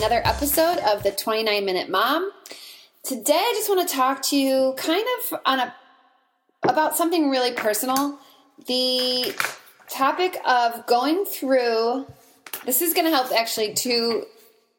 another episode of the 29 Minute Mom. Today, I just want to talk to you kind of on a about something really personal. The topic of going through this is going to help actually two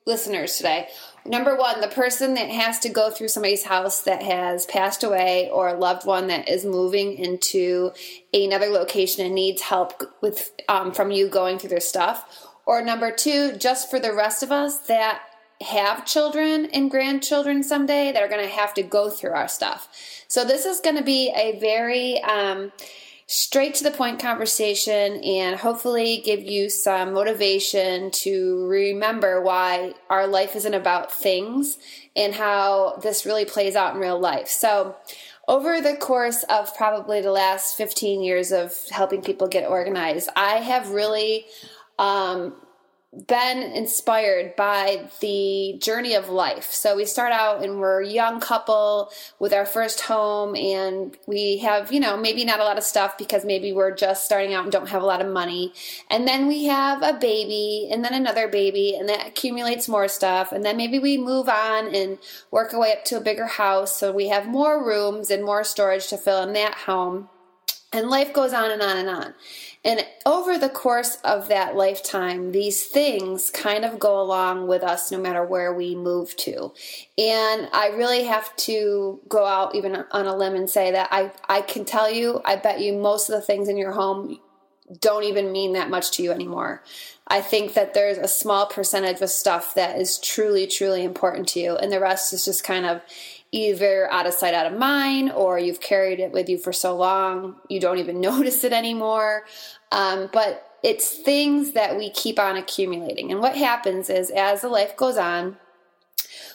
listeners today. Number one, the person that has to go through somebody's house that has passed away or a loved one that is moving into another location and needs help with um, from you going through their stuff. Or number two, just for the rest of us that have children and grandchildren someday that are going to have to go through our stuff. So this is going to be a very um, straight to the point conversation and hopefully give you some motivation to remember why our life isn't about things and how this really plays out in real life. So, over the course of probably the last 15 years of helping people get organized, I have really um, been inspired by the journey of life. So we start out and we're a young couple with our first home and we have, you know, maybe not a lot of stuff because maybe we're just starting out and don't have a lot of money. And then we have a baby and then another baby and that accumulates more stuff. And then maybe we move on and work our way up to a bigger house. So we have more rooms and more storage to fill in that home. And life goes on and on and on. And over the course of that lifetime, these things kind of go along with us no matter where we move to. And I really have to go out even on a limb and say that I, I can tell you, I bet you most of the things in your home don't even mean that much to you anymore. I think that there's a small percentage of stuff that is truly, truly important to you, and the rest is just kind of either out of sight, out of mind, or you've carried it with you for so long you don't even notice it anymore. Um, but it's things that we keep on accumulating. And what happens is as the life goes on,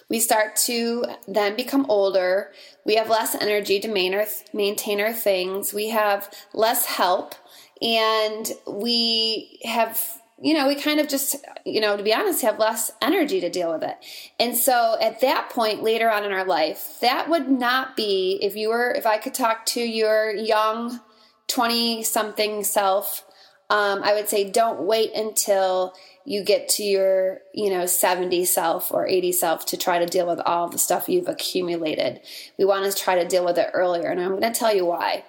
we start to then become older. We have less energy to maintain our things. We have less help. And we have you know, we kind of just, you know, to be honest, have less energy to deal with it. And so at that point later on in our life, that would not be, if you were, if I could talk to your young 20 something self, um, I would say don't wait until you get to your, you know, 70 self or 80 self to try to deal with all the stuff you've accumulated. We want to try to deal with it earlier. And I'm going to tell you why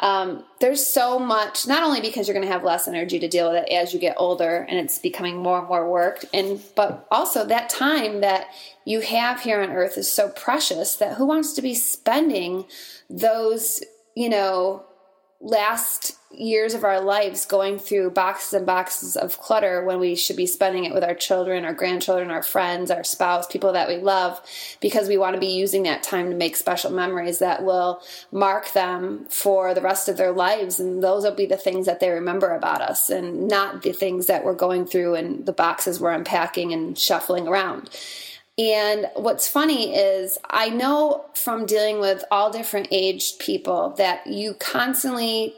um, there's so much not only because you're going to have less energy to deal with it as you get older and it's becoming more and more work and but also that time that you have here on earth is so precious that who wants to be spending those you know last years of our lives going through boxes and boxes of clutter when we should be spending it with our children, our grandchildren, our friends, our spouse, people that we love, because we want to be using that time to make special memories that will mark them for the rest of their lives. And those will be the things that they remember about us and not the things that we're going through and the boxes we're unpacking and shuffling around. And what's funny is, I know from dealing with all different aged people that you constantly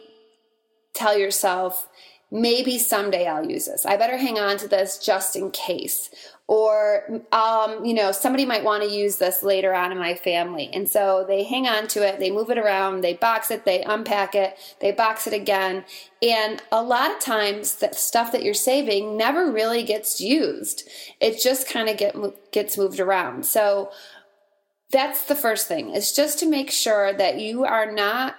tell yourself, maybe someday I'll use this. I better hang on to this just in case. Or, um, you know, somebody might want to use this later on in my family. And so they hang on to it, they move it around, they box it, they unpack it, they box it again. And a lot of times, the stuff that you're saving never really gets used. It just kind of get, gets moved around. So that's the first thing, is just to make sure that you are not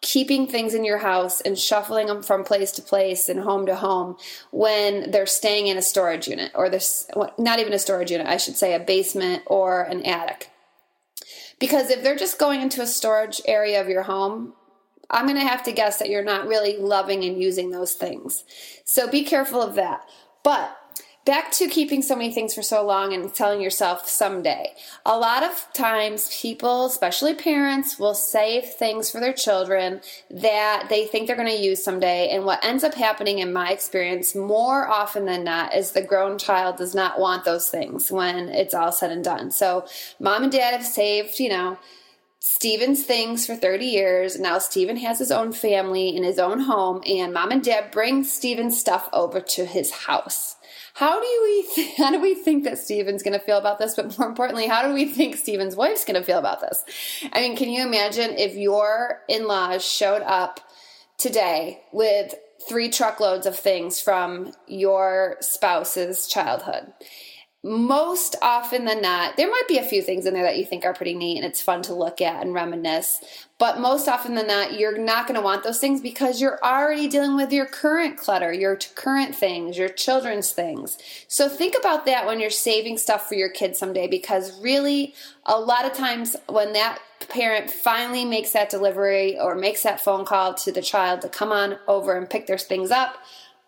keeping things in your house and shuffling them from place to place and home to home when they're staying in a storage unit or this not even a storage unit I should say a basement or an attic. Because if they're just going into a storage area of your home I'm going to have to guess that you're not really loving and using those things. So be careful of that. But back to keeping so many things for so long and telling yourself someday. A lot of times, people, especially parents, will save things for their children that they think they're going to use someday. And what ends up happening, in my experience, more often than not, is the grown child does not want those things when it's all said and done. So, mom and dad have saved, you know, Steven's things for 30 years. Now Steven has his own family in his own home, and mom and dad bring Steven's stuff over to his house. How do we th- how do we think that Steven's going to feel about this? But more importantly, how do we think Steven's wife's going to feel about this? I mean, can you imagine if your in-laws showed up today with three truckloads of things from your spouse's childhood? Most often than not, there might be a few things in there that you think are pretty neat and it's fun to look at and reminisce. But most often than not, you're not going to want those things because you're already dealing with your current clutter, your current things, your children's things. So think about that when you're saving stuff for your kids someday because really, a lot of times when that parent finally makes that delivery or makes that phone call to the child to come on over and pick their things up,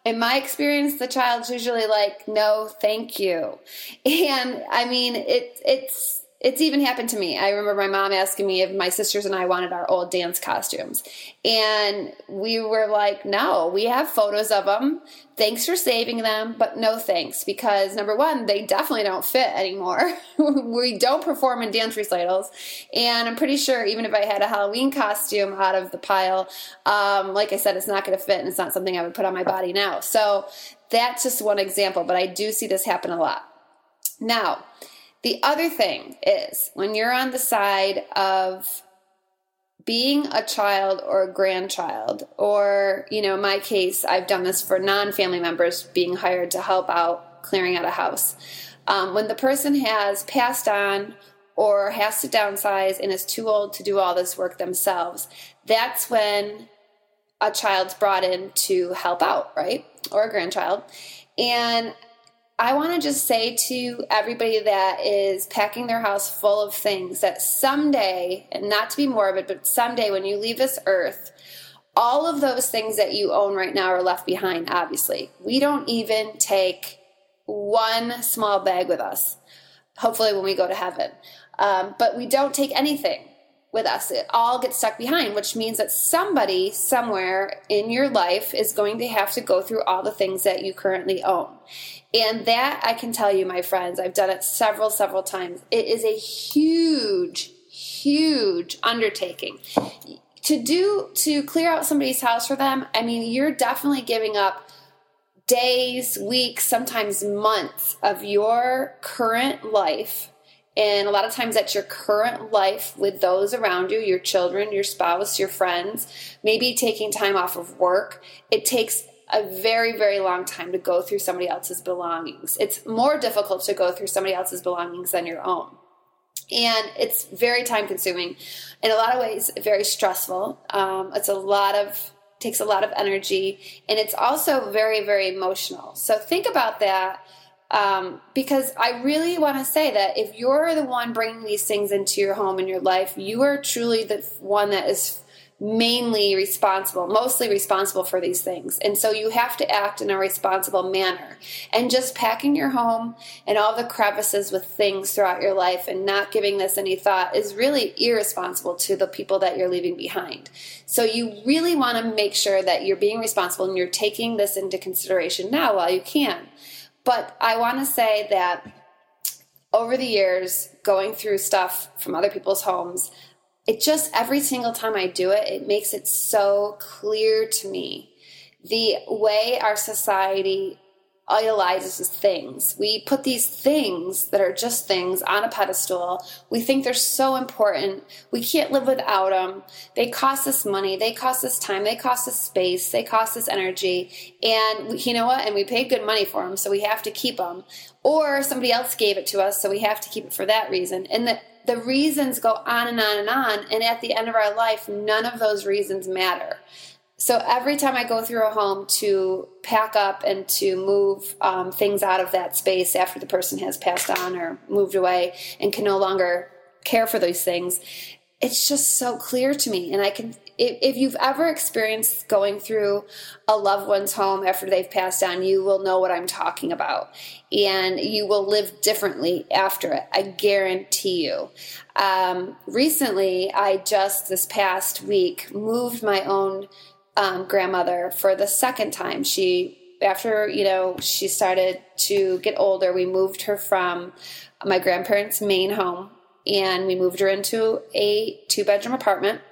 in my experience, the child's usually like, "No, thank you," and I mean, it it's it's even happened to me. I remember my mom asking me if my sisters and I wanted our old dance costumes. And we were like, no, we have photos of them. Thanks for saving them, but no thanks. Because number one, they definitely don't fit anymore. we don't perform in dance recitals. And I'm pretty sure even if I had a Halloween costume out of the pile, um, like I said, it's not going to fit and it's not something I would put on my body now. So that's just one example, but I do see this happen a lot. Now, the other thing is when you're on the side of being a child or a grandchild, or, you know, my case, I've done this for non family members being hired to help out clearing out a house. Um, when the person has passed on or has to downsize and is too old to do all this work themselves, that's when a child's brought in to help out, right? Or a grandchild. And I want to just say to everybody that is packing their house full of things that someday, and not to be morbid, but someday when you leave this earth, all of those things that you own right now are left behind, obviously. We don't even take one small bag with us, hopefully, when we go to heaven. Um, but we don't take anything with us. It all gets stuck behind, which means that somebody somewhere in your life is going to have to go through all the things that you currently own. And that I can tell you, my friends, I've done it several, several times. It is a huge, huge undertaking. To do, to clear out somebody's house for them, I mean, you're definitely giving up days, weeks, sometimes months of your current life. And a lot of times that's your current life with those around you, your children, your spouse, your friends, maybe taking time off of work. It takes a very, very long time to go through somebody else's belongings. It's more difficult to go through somebody else's belongings than your own. And it's very time consuming. In a lot of ways, very stressful. Um, it's a lot of, takes a lot of energy. And it's also very, very emotional. So think about that. Um, because I really want to say that if you're the one bringing these things into your home and your life, you are truly the one that is mainly responsible, mostly responsible for these things. And so you have to act in a responsible manner. And just packing your home and all the crevices with things throughout your life and not giving this any thought is really irresponsible to the people that you're leaving behind. So you really want to make sure that you're being responsible and you're taking this into consideration now while you can. But I want to say that over the years, going through stuff from other people's homes, it just every single time I do it, it makes it so clear to me the way our society idolizes things. We put these things that are just things on a pedestal. We think they're so important. We can't live without them. They cost us money. They cost us time. They cost us space. They cost us energy. And you know what? And we paid good money for them, so we have to keep them. Or somebody else gave it to us, so we have to keep it for that reason. And the the reasons go on and on and on. And at the end of our life, none of those reasons matter. So every time I go through a home to pack up and to move um, things out of that space after the person has passed on or moved away and can no longer care for those things, it's just so clear to me. And I can if, if you've ever experienced going through a loved one's home after they've passed on, you will know what I'm talking about. And you will live differently after it. I guarantee you. Um, recently, I just this past week moved my own um, grandmother for the second time. She after you know she started to get older we moved her from my grandparents main home and we moved her into a two bedroom apartment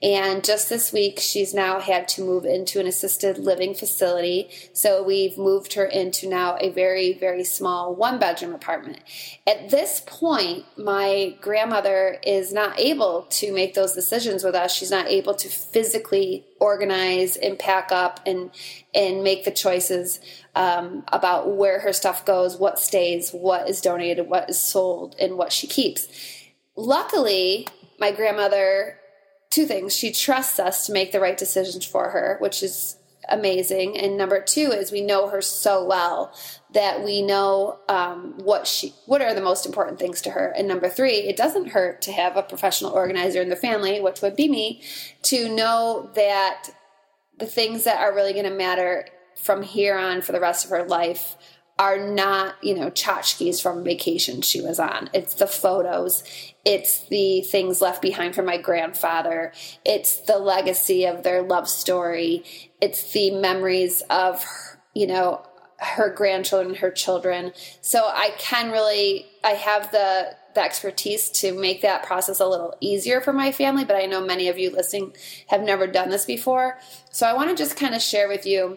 And just this week, she's now had to move into an assisted living facility. So we've moved her into now a very, very small one bedroom apartment. At this point, my grandmother is not able to make those decisions with us. She's not able to physically organize and pack up and and make the choices um, about where her stuff goes, what stays, what is donated, what is sold, and what she keeps. Luckily, my grandmother two things. She trusts us to make the right decisions for her, which is amazing. And number two is we know her so well that we know um, what she what are the most important things to her. And number three, it doesn't hurt to have a professional organizer in the family, which would be me, to know that the things that are really going to matter from here on for the rest of her life are not, you know, tchotchkes from vacation she was on. It's the photos. It's the things left behind from my grandfather. It's the legacy of their love story. It's the memories of, you know, her grandchildren, her children. So I can really, I have the, the expertise to make that process a little easier for my family, but I know many of you listening have never done this before. So I want to just kind of share with you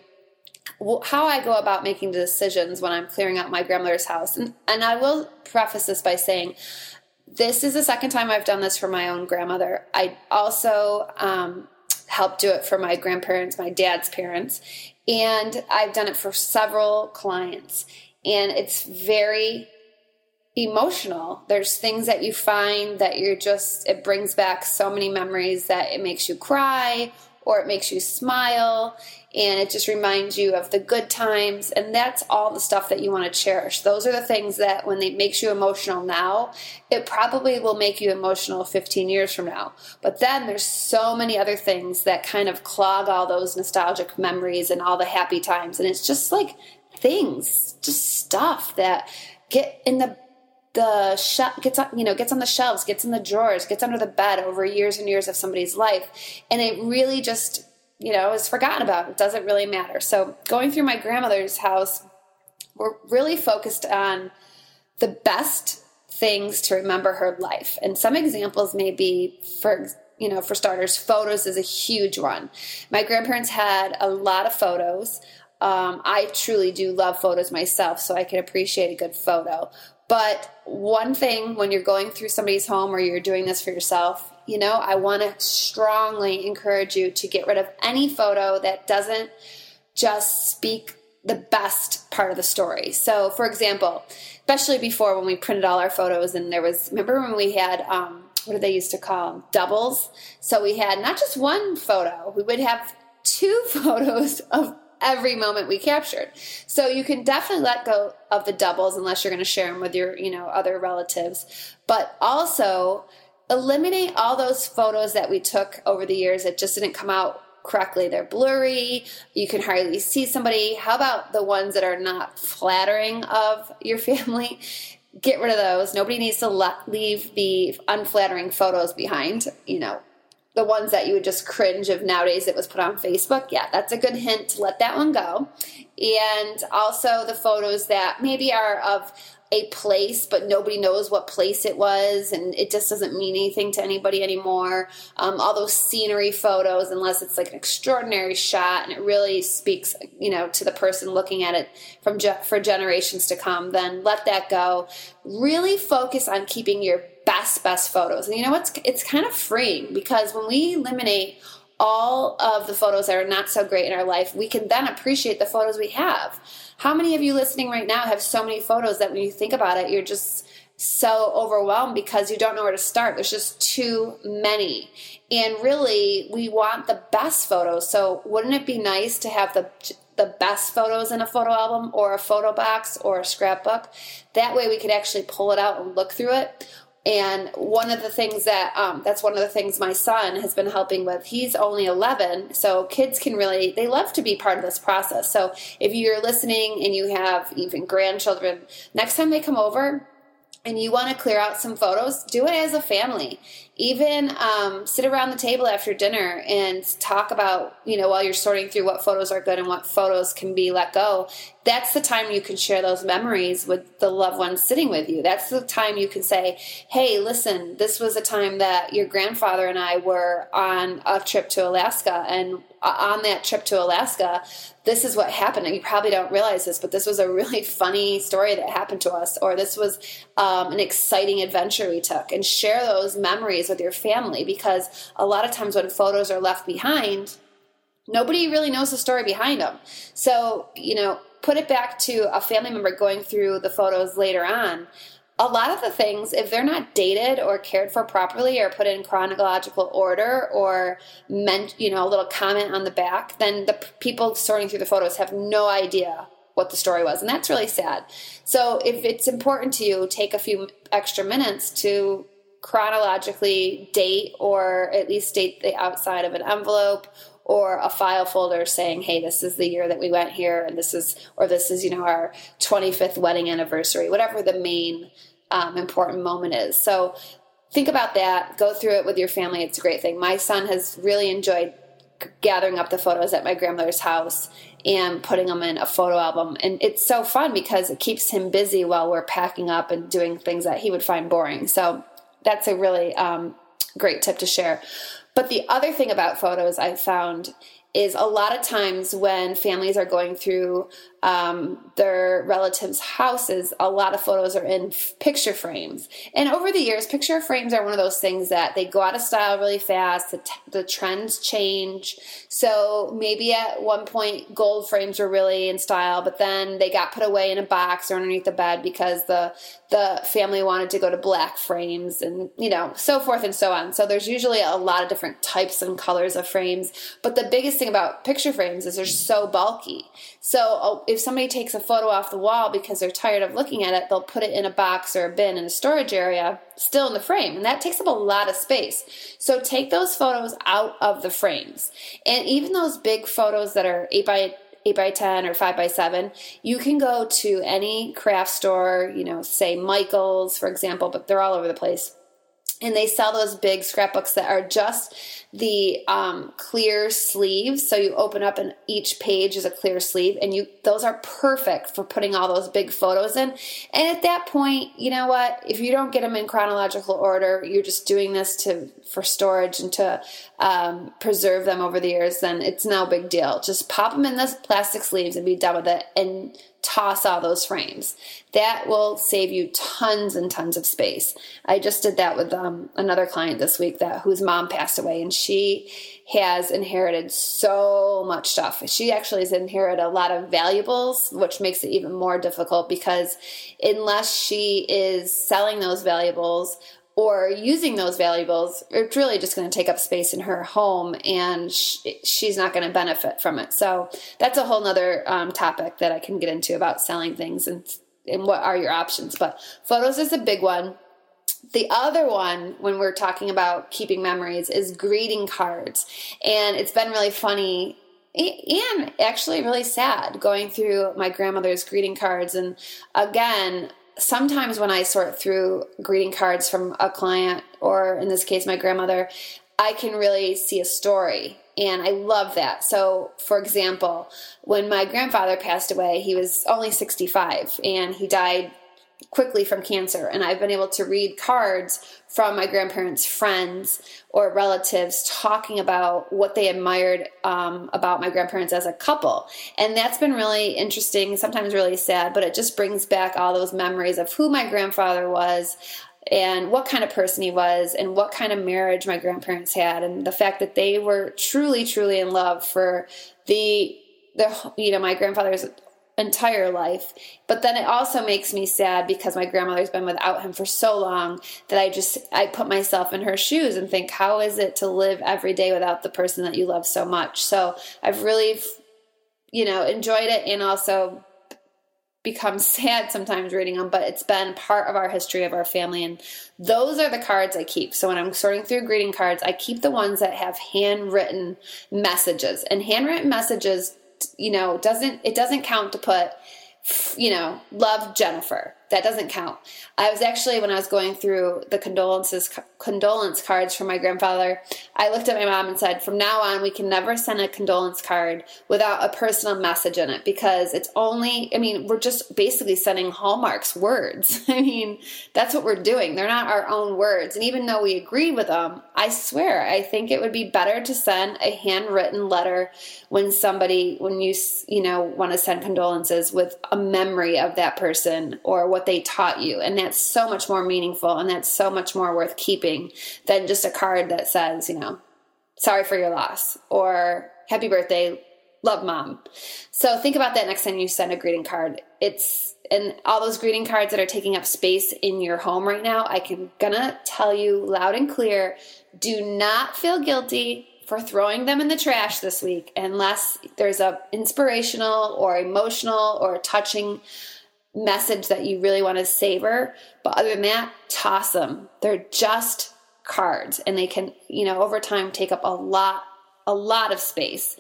how I go about making decisions when I'm clearing out my grandmother's house. And, and I will preface this by saying, this is the second time I've done this for my own grandmother. I also um, helped do it for my grandparents, my dad's parents, and I've done it for several clients. And it's very emotional. There's things that you find that you're just, it brings back so many memories that it makes you cry or it makes you smile and it just reminds you of the good times and that's all the stuff that you want to cherish. Those are the things that when it makes you emotional now it probably will make you emotional 15 years from now. But then there's so many other things that kind of clog all those nostalgic memories and all the happy times and it's just like things just stuff that get in the the sh- gets on, you know gets on the shelves gets in the drawers gets under the bed over years and years of somebody's life and it really just you know, is forgotten about. It doesn't really matter. So going through my grandmother's house, we're really focused on the best things to remember her life. And some examples may be for you know, for starters, photos is a huge one. My grandparents had a lot of photos. Um, I truly do love photos myself, so I can appreciate a good photo. But one thing when you're going through somebody's home or you're doing this for yourself, you know, I want to strongly encourage you to get rid of any photo that doesn't just speak the best part of the story. So, for example, especially before when we printed all our photos, and there was, remember when we had, um, what did they used to call them? Doubles. So we had not just one photo, we would have two photos of every moment we captured. So you can definitely let go of the doubles unless you're going to share them with your, you know, other relatives. But also eliminate all those photos that we took over the years that just didn't come out correctly. They're blurry. You can hardly see somebody. How about the ones that are not flattering of your family? Get rid of those. Nobody needs to leave the unflattering photos behind. You know, the ones that you would just cringe if nowadays it was put on Facebook. Yeah, that's a good hint to let that one go. And also the photos that maybe are of a place, but nobody knows what place it was, and it just doesn't mean anything to anybody anymore. Um, all those scenery photos, unless it's like an extraordinary shot and it really speaks, you know, to the person looking at it from ge- for generations to come, then let that go. Really focus on keeping your best best photos, and you know what's it's kind of freeing because when we eliminate all of the photos that are not so great in our life, we can then appreciate the photos we have. How many of you listening right now have so many photos that when you think about it, you're just so overwhelmed because you don't know where to start. There's just too many. And really, we want the best photos. So, wouldn't it be nice to have the the best photos in a photo album or a photo box or a scrapbook? That way we could actually pull it out and look through it. And one of the things that um, that's one of the things my son has been helping with. He's only 11, so kids can really they love to be part of this process. So if you're listening and you have even grandchildren, next time they come over, and you want to clear out some photos, do it as a family. Even um, sit around the table after dinner and talk about, you know, while you're sorting through what photos are good and what photos can be let go. that's the time you can share those memories with the loved ones sitting with you. That's the time you can say, hey, listen, this was a time that your grandfather and I were on a trip to Alaska. And on that trip to Alaska, this is what happened. And you probably don't realize this, but this was a really funny story that happened to us, or this was um, an exciting adventure we took. And share those memories with your family because a lot of times when photos are left behind, nobody really knows the story behind them. So, you know, put it back to a family member going through the photos later on, a lot of the things, if they're not dated or cared for properly or put in chronological order or meant, you know, a little comment on the back, then the people sorting through the photos have no idea what the story was. And that's really sad. So if it's important to you, take a few extra minutes to chronologically date or at least date the outside of an envelope or a file folder saying, hey, this is the year that we went here, and this is, or this is, you know, our 25th wedding anniversary, whatever the main um, important moment is. So think about that. Go through it with your family. It's a great thing. My son has really enjoyed gathering up the photos at my grandmother's house and putting them in a photo album. And it's so fun because it keeps him busy while we're packing up and doing things that he would find boring. So that's a really um, great tip to share. But the other thing about photos I've found is a lot of times when families are going through um, their relatives' houses, a lot of photos are in f- picture frames. And over the years, picture frames are one of those things that they go out of style really fast. The, t- the trends change. So maybe at one point, gold frames were really in style, but then they got put away in a box or underneath the bed because the the family wanted to go to black frames and you know so forth and so on. So there's usually a lot of different types and colors of frames. But the biggest thing about picture frames is they're so bulky. So oh, if somebody takes a photo off the wall because they're tired of looking at it, they'll put it in a box or a bin in a storage area, still in the frame. And that takes up a lot of space. So take those photos out of the frames. And even those big photos that are 8 by 8 by 10 or 5 by 7 you can go to any craft store you know say michael's for example but they're all over the place and they sell those big scrapbooks that are just the um, clear sleeves so you open up and each page is a clear sleeve and you those are perfect for putting all those big photos in and at that point you know what if you don't get them in chronological order you're just doing this to for storage and to um, preserve them over the years then it's no big deal just pop them in the plastic sleeves and be done with it and toss all those frames. That will save you tons and tons of space. I just did that with um, another client this week that whose mom passed away, and she has inherited so much stuff. She actually has inherited a lot of valuables, which makes it even more difficult because unless she is selling those valuables or using those valuables, it's really just going to take up space in her home and sh- she's not going to benefit from it. So that's a whole nother um, topic that I can get into about selling things and, and what are your options. But photos is a big one. The other one, when we're talking about keeping memories, is greeting cards. And it's been really funny and actually really sad going through my grandmother's greeting cards. And again, sometimes when I sort through greeting cards from a client, or in this case, my grandmother, I can really see a story. And I love that. So, for example, when my grandfather passed away, he was only 65 and he died quickly from cancer. And I've been able to read cards from my grandparents' friends or relatives talking about what they admired um, about my grandparents as a couple. And that's been really interesting, sometimes really sad, but it just brings back all those memories of who my grandfather was and what kind of person he was and what kind of marriage my grandparents had and the fact that they were truly truly in love for the the you know my grandfather's entire life. But then it also makes me sad because my grandmother's been without him for so long that I just I put myself in her shoes and think how is it to live every day without the person that you love so much. So I've really you know enjoyed it and also become sad sometimes reading them, but it's been part of our history of our family. And those are the cards I keep. So when I'm sorting through greeting cards, I keep the ones that have handwritten messages. And handwritten messages you know, doesn't it doesn't count to put you know, love Jennifer. That doesn't count. I was actually when I was going through the condolences condolence cards for my grandfather, I looked at my mom and said, "From now on, we can never send a condolence card without a personal message in it because it's only I mean, we're just basically sending hallmarks words. I mean, that's what we're doing. They're not our own words. And even though we agree with them, I swear, I think it would be better to send a handwritten letter when somebody when you you know want to send condolences with a memory of that person or what they taught you. And that's so much more meaningful and that's so much more worth keeping than just a card that says you know sorry for your loss or happy birthday love mom. So think about that next time you send a greeting card. It's and all those greeting cards that are taking up space in your home right now i can gonna tell you loud and clear do not feel guilty for throwing them in the trash this week unless there's a inspirational or emotional or touching message that you really want to savor. But other than that, toss them. They're just cards and they can, you know, over time take up a lot, a lot of space.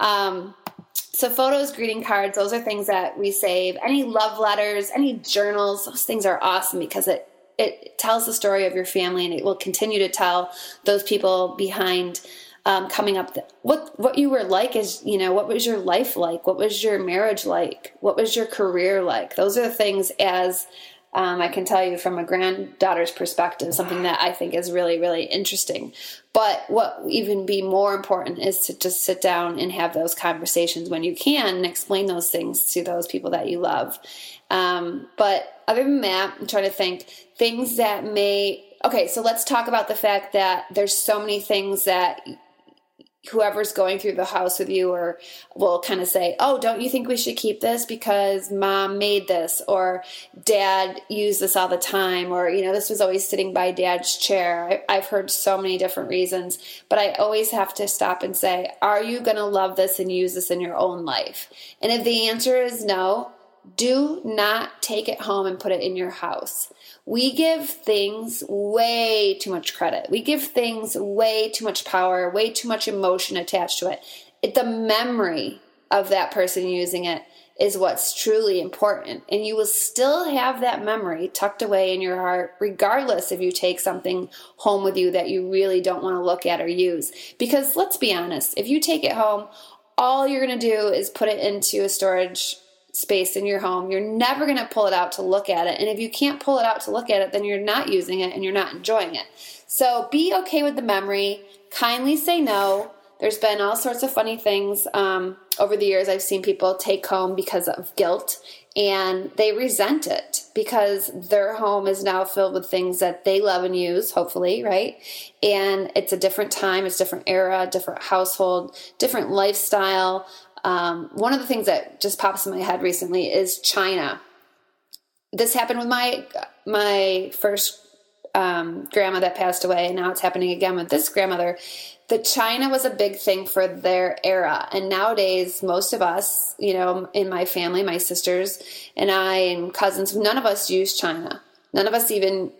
Um, so photos, greeting cards, those are things that we save. Any love letters, any journals, those things are awesome because it it tells the story of your family and it will continue to tell those people behind um, coming up what what you were like is you know what was your life like what was your marriage like what was your career like those are the things as um, I can tell you from a granddaughter's perspective, something that I think is really, really interesting. But what even be more important is to just sit down and have those conversations when you can and explain those things to those people that you love. Um, but other than that, I'm trying to think things that may. Okay, so let's talk about the fact that there's so many things that whoever's going through the house with you or will kind of say, Oh, don't you think we should keep this because mom made this or dad used this all the time or, you know, this was always sitting by dad's chair. I, have heard so many different reasons, but I always have to stop and say, Are you going to love this and use this in your own life? And if the answer is no, do not take it home and put it in your house. We give things way too much credit. We give things way too much power, way too much emotion attached to it. it the memory of that person using it is what's truly important. And you will still have that memory tucked away in your heart, regardless if you take something home with you that you really don't want to look at or use. Because let's be honest, if you take it home, all you're going to do is put it into a storage space in your home. You're never going to pull it out to look at it. And if you can't pull it out to look at it, then you're not using it and you're not enjoying it. So be okay with the memory. Kindly say no. There's been all sorts of funny things um, over the years I've seen people take home because of guilt and they resent it because their home is now filled with things that they love and use, hopefully, right? And it's a different time, it's different era, different household, different lifestyle. Um, one of the things that just pops in my head recently is China. This happened with my my first um, grandma that passed away, and now it's happening again with this grandmother. The China was a big thing for their era, and nowadays most of us, you know, in my family, my sisters and I and cousins, none of us use China. None of us even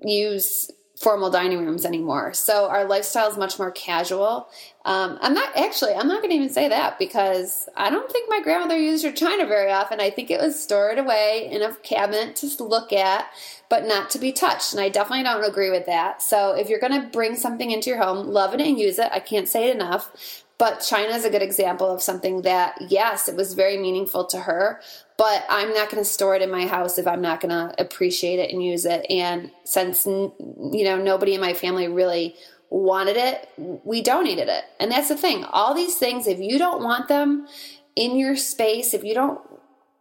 use formal dining rooms anymore. So our lifestyle is much more casual. Um, I'm not actually, I'm not going to even say that because I don't think my grandmother used her china very often. I think it was stored away in a cabinet to look at, but not to be touched. And I definitely don't agree with that. So if you're going to bring something into your home, love it and use it. I can't say it enough. But China is a good example of something that, yes, it was very meaningful to her, but I'm not going to store it in my house if I'm not going to appreciate it and use it. And since, you know, nobody in my family really wanted it, we donated it. And that's the thing. All these things, if you don't want them in your space, if you don't,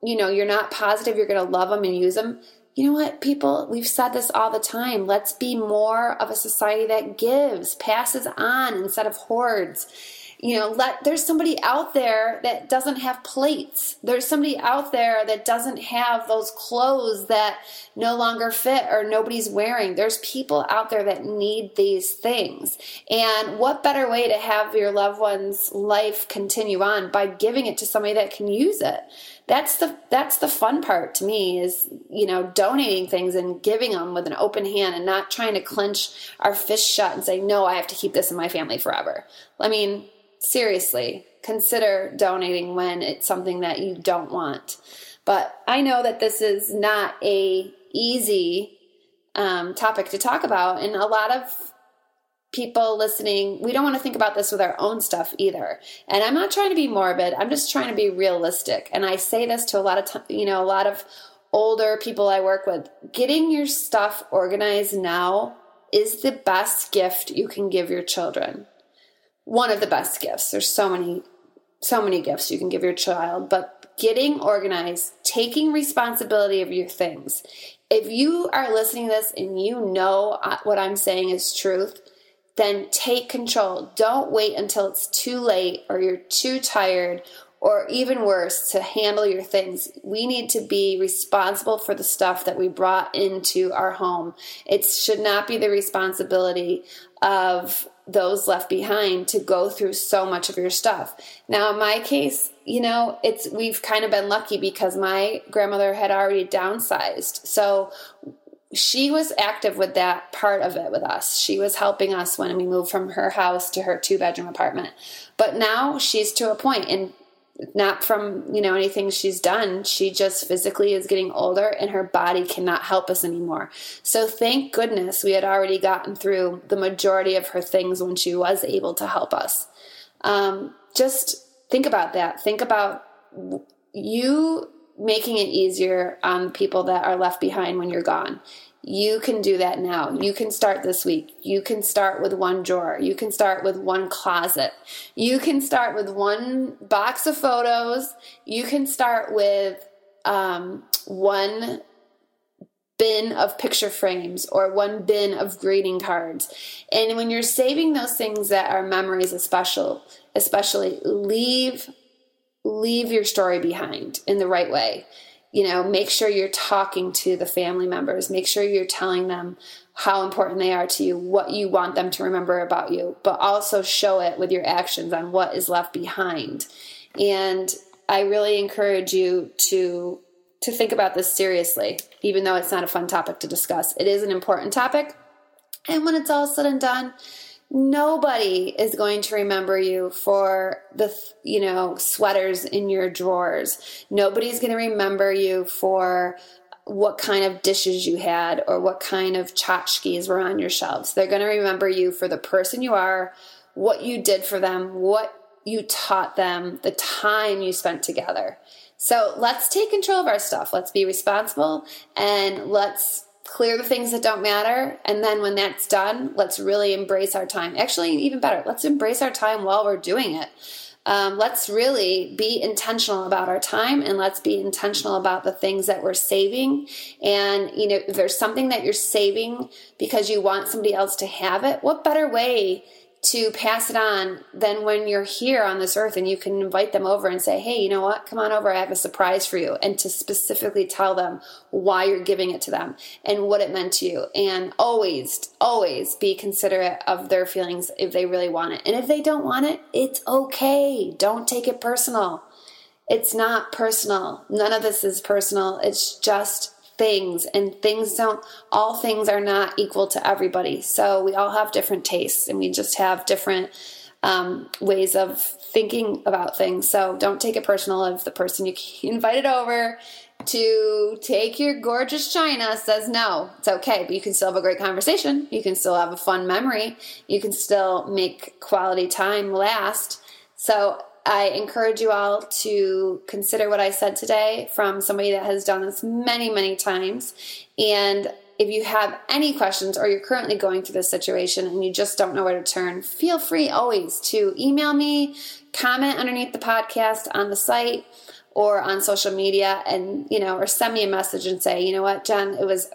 you know, you're not positive you're going to love them and use them, you know what, people, we've said this all the time. Let's be more of a society that gives, passes on instead of hoards you know let there's somebody out there that doesn't have plates. There's somebody out there that doesn't have those clothes that no longer fit or nobody's wearing. There's people out there that need these things. And what better way to have your loved one's life continue on by giving it to somebody that can use it? That's the that's the fun part to me is you know donating things and giving them with an open hand and not trying to clench our fist shut and say no i have to keep this in my family forever. I mean seriously consider donating when it's something that you don't want. But I know that this is not a easy um, topic to talk about, and a lot of people listening, we don't want to think about this with our own stuff either. And I'm not trying to be morbid. I'm just trying to be realistic. And I say this to a lot of t- you know, a lot of older people I work with. Getting your stuff organized now is the best gift you can give your children. One of the best gifts. There's so many so many gifts you can give your child, but getting organized, taking responsibility of your things. If you are listening to this and you know uh, what I'm saying is truth, then take control. Don't wait until it's too late or you're too tired or even worse, to handle your things. We need to be responsible for the stuff that we brought into our home. It should not be the responsibility of those left behind to go through so much of your stuff. Now, in my case, you know, it's we've kind of been lucky because my grandmother had already downsized. So she was active with that part of it with us. She was helping us when we moved from her house to her two bedroom apartment. But now she's to a point and not from, you know, anything she's done. She just physically is getting older and her body cannot help us anymore. So thank goodness we had already gotten through the majority of her things when she was able to help us. Um, just think about that. Think about you making it easier on people that are left behind when you're gone. You can do that now. You can start this week. You can start with one drawer. You can start with one closet. You can start with one box of photos. You can start with um, one bin of picture frames or one bin of greeting cards. And when you're saving those things that are memories, especially, especially leave leave your story behind in the right way. You know, make sure you're talking to the family members, make sure you're telling them how important they are to you, what you want them to remember about you, but also show it with your actions on what is left behind. And I really encourage you to to think about this seriously, even though it's not a fun topic to discuss. It is an important topic. And when it's all said and done, nobody is going to remember you for the you know sweaters in your drawers. Nobody's going to remember you for what kind of dishes you had or what kind of tchotchkes were on your shelves. They're going to remember you for the person you are what you did for them what you taught them the time you spent together. So let's take control of our stuff. Let's be responsible and let's clear the things that don't matter. And then when that's done, let's really embrace our time. Actually, even better, let's embrace our time while we're doing it. Um, let's really be intentional about our time and let's be intentional about the things that we're saving. And, you know, if there's something that you're saving because you want somebody else to have it, what better way to pass it on than when you're here on this earth and you can invite them over and say, hey, you know what? Come on over. I have a surprise for you. And to specifically tell them why you're giving it to them and what it meant to you. And always, always be considerate of their feelings if they really want it. And if they don't want it, it's okay. Don't take it personal. It's not personal. None of this is personal. It's just things and things don't all things are not equal to everybody. So we all have different tastes and we just have different um, ways of thinking about things. So don't take it personal if the person you invited over to take your gorgeous china says no. It's okay but you can still have a great conversation. You can still have a fun memory. You can still make quality time last. So I encourage you all to consider what I said today from somebody that has done this many, many times. And if you have any questions or you're currently going through this situation and you just don't know where to turn, feel free always to email me, comment underneath the podcast on the site or on social media and, you know, or send me a message and say, you know what, Jen, it was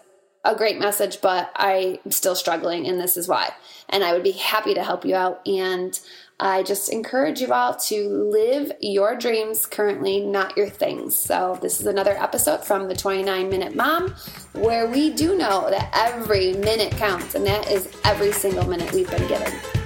a great message, but I'm still struggling and this is why. And I would be happy to help you out. And I just encourage you all to live your dreams currently, not your things. So, this is another episode from the 29 Minute Mom where we do know that every minute counts, and that is every single minute we've been given.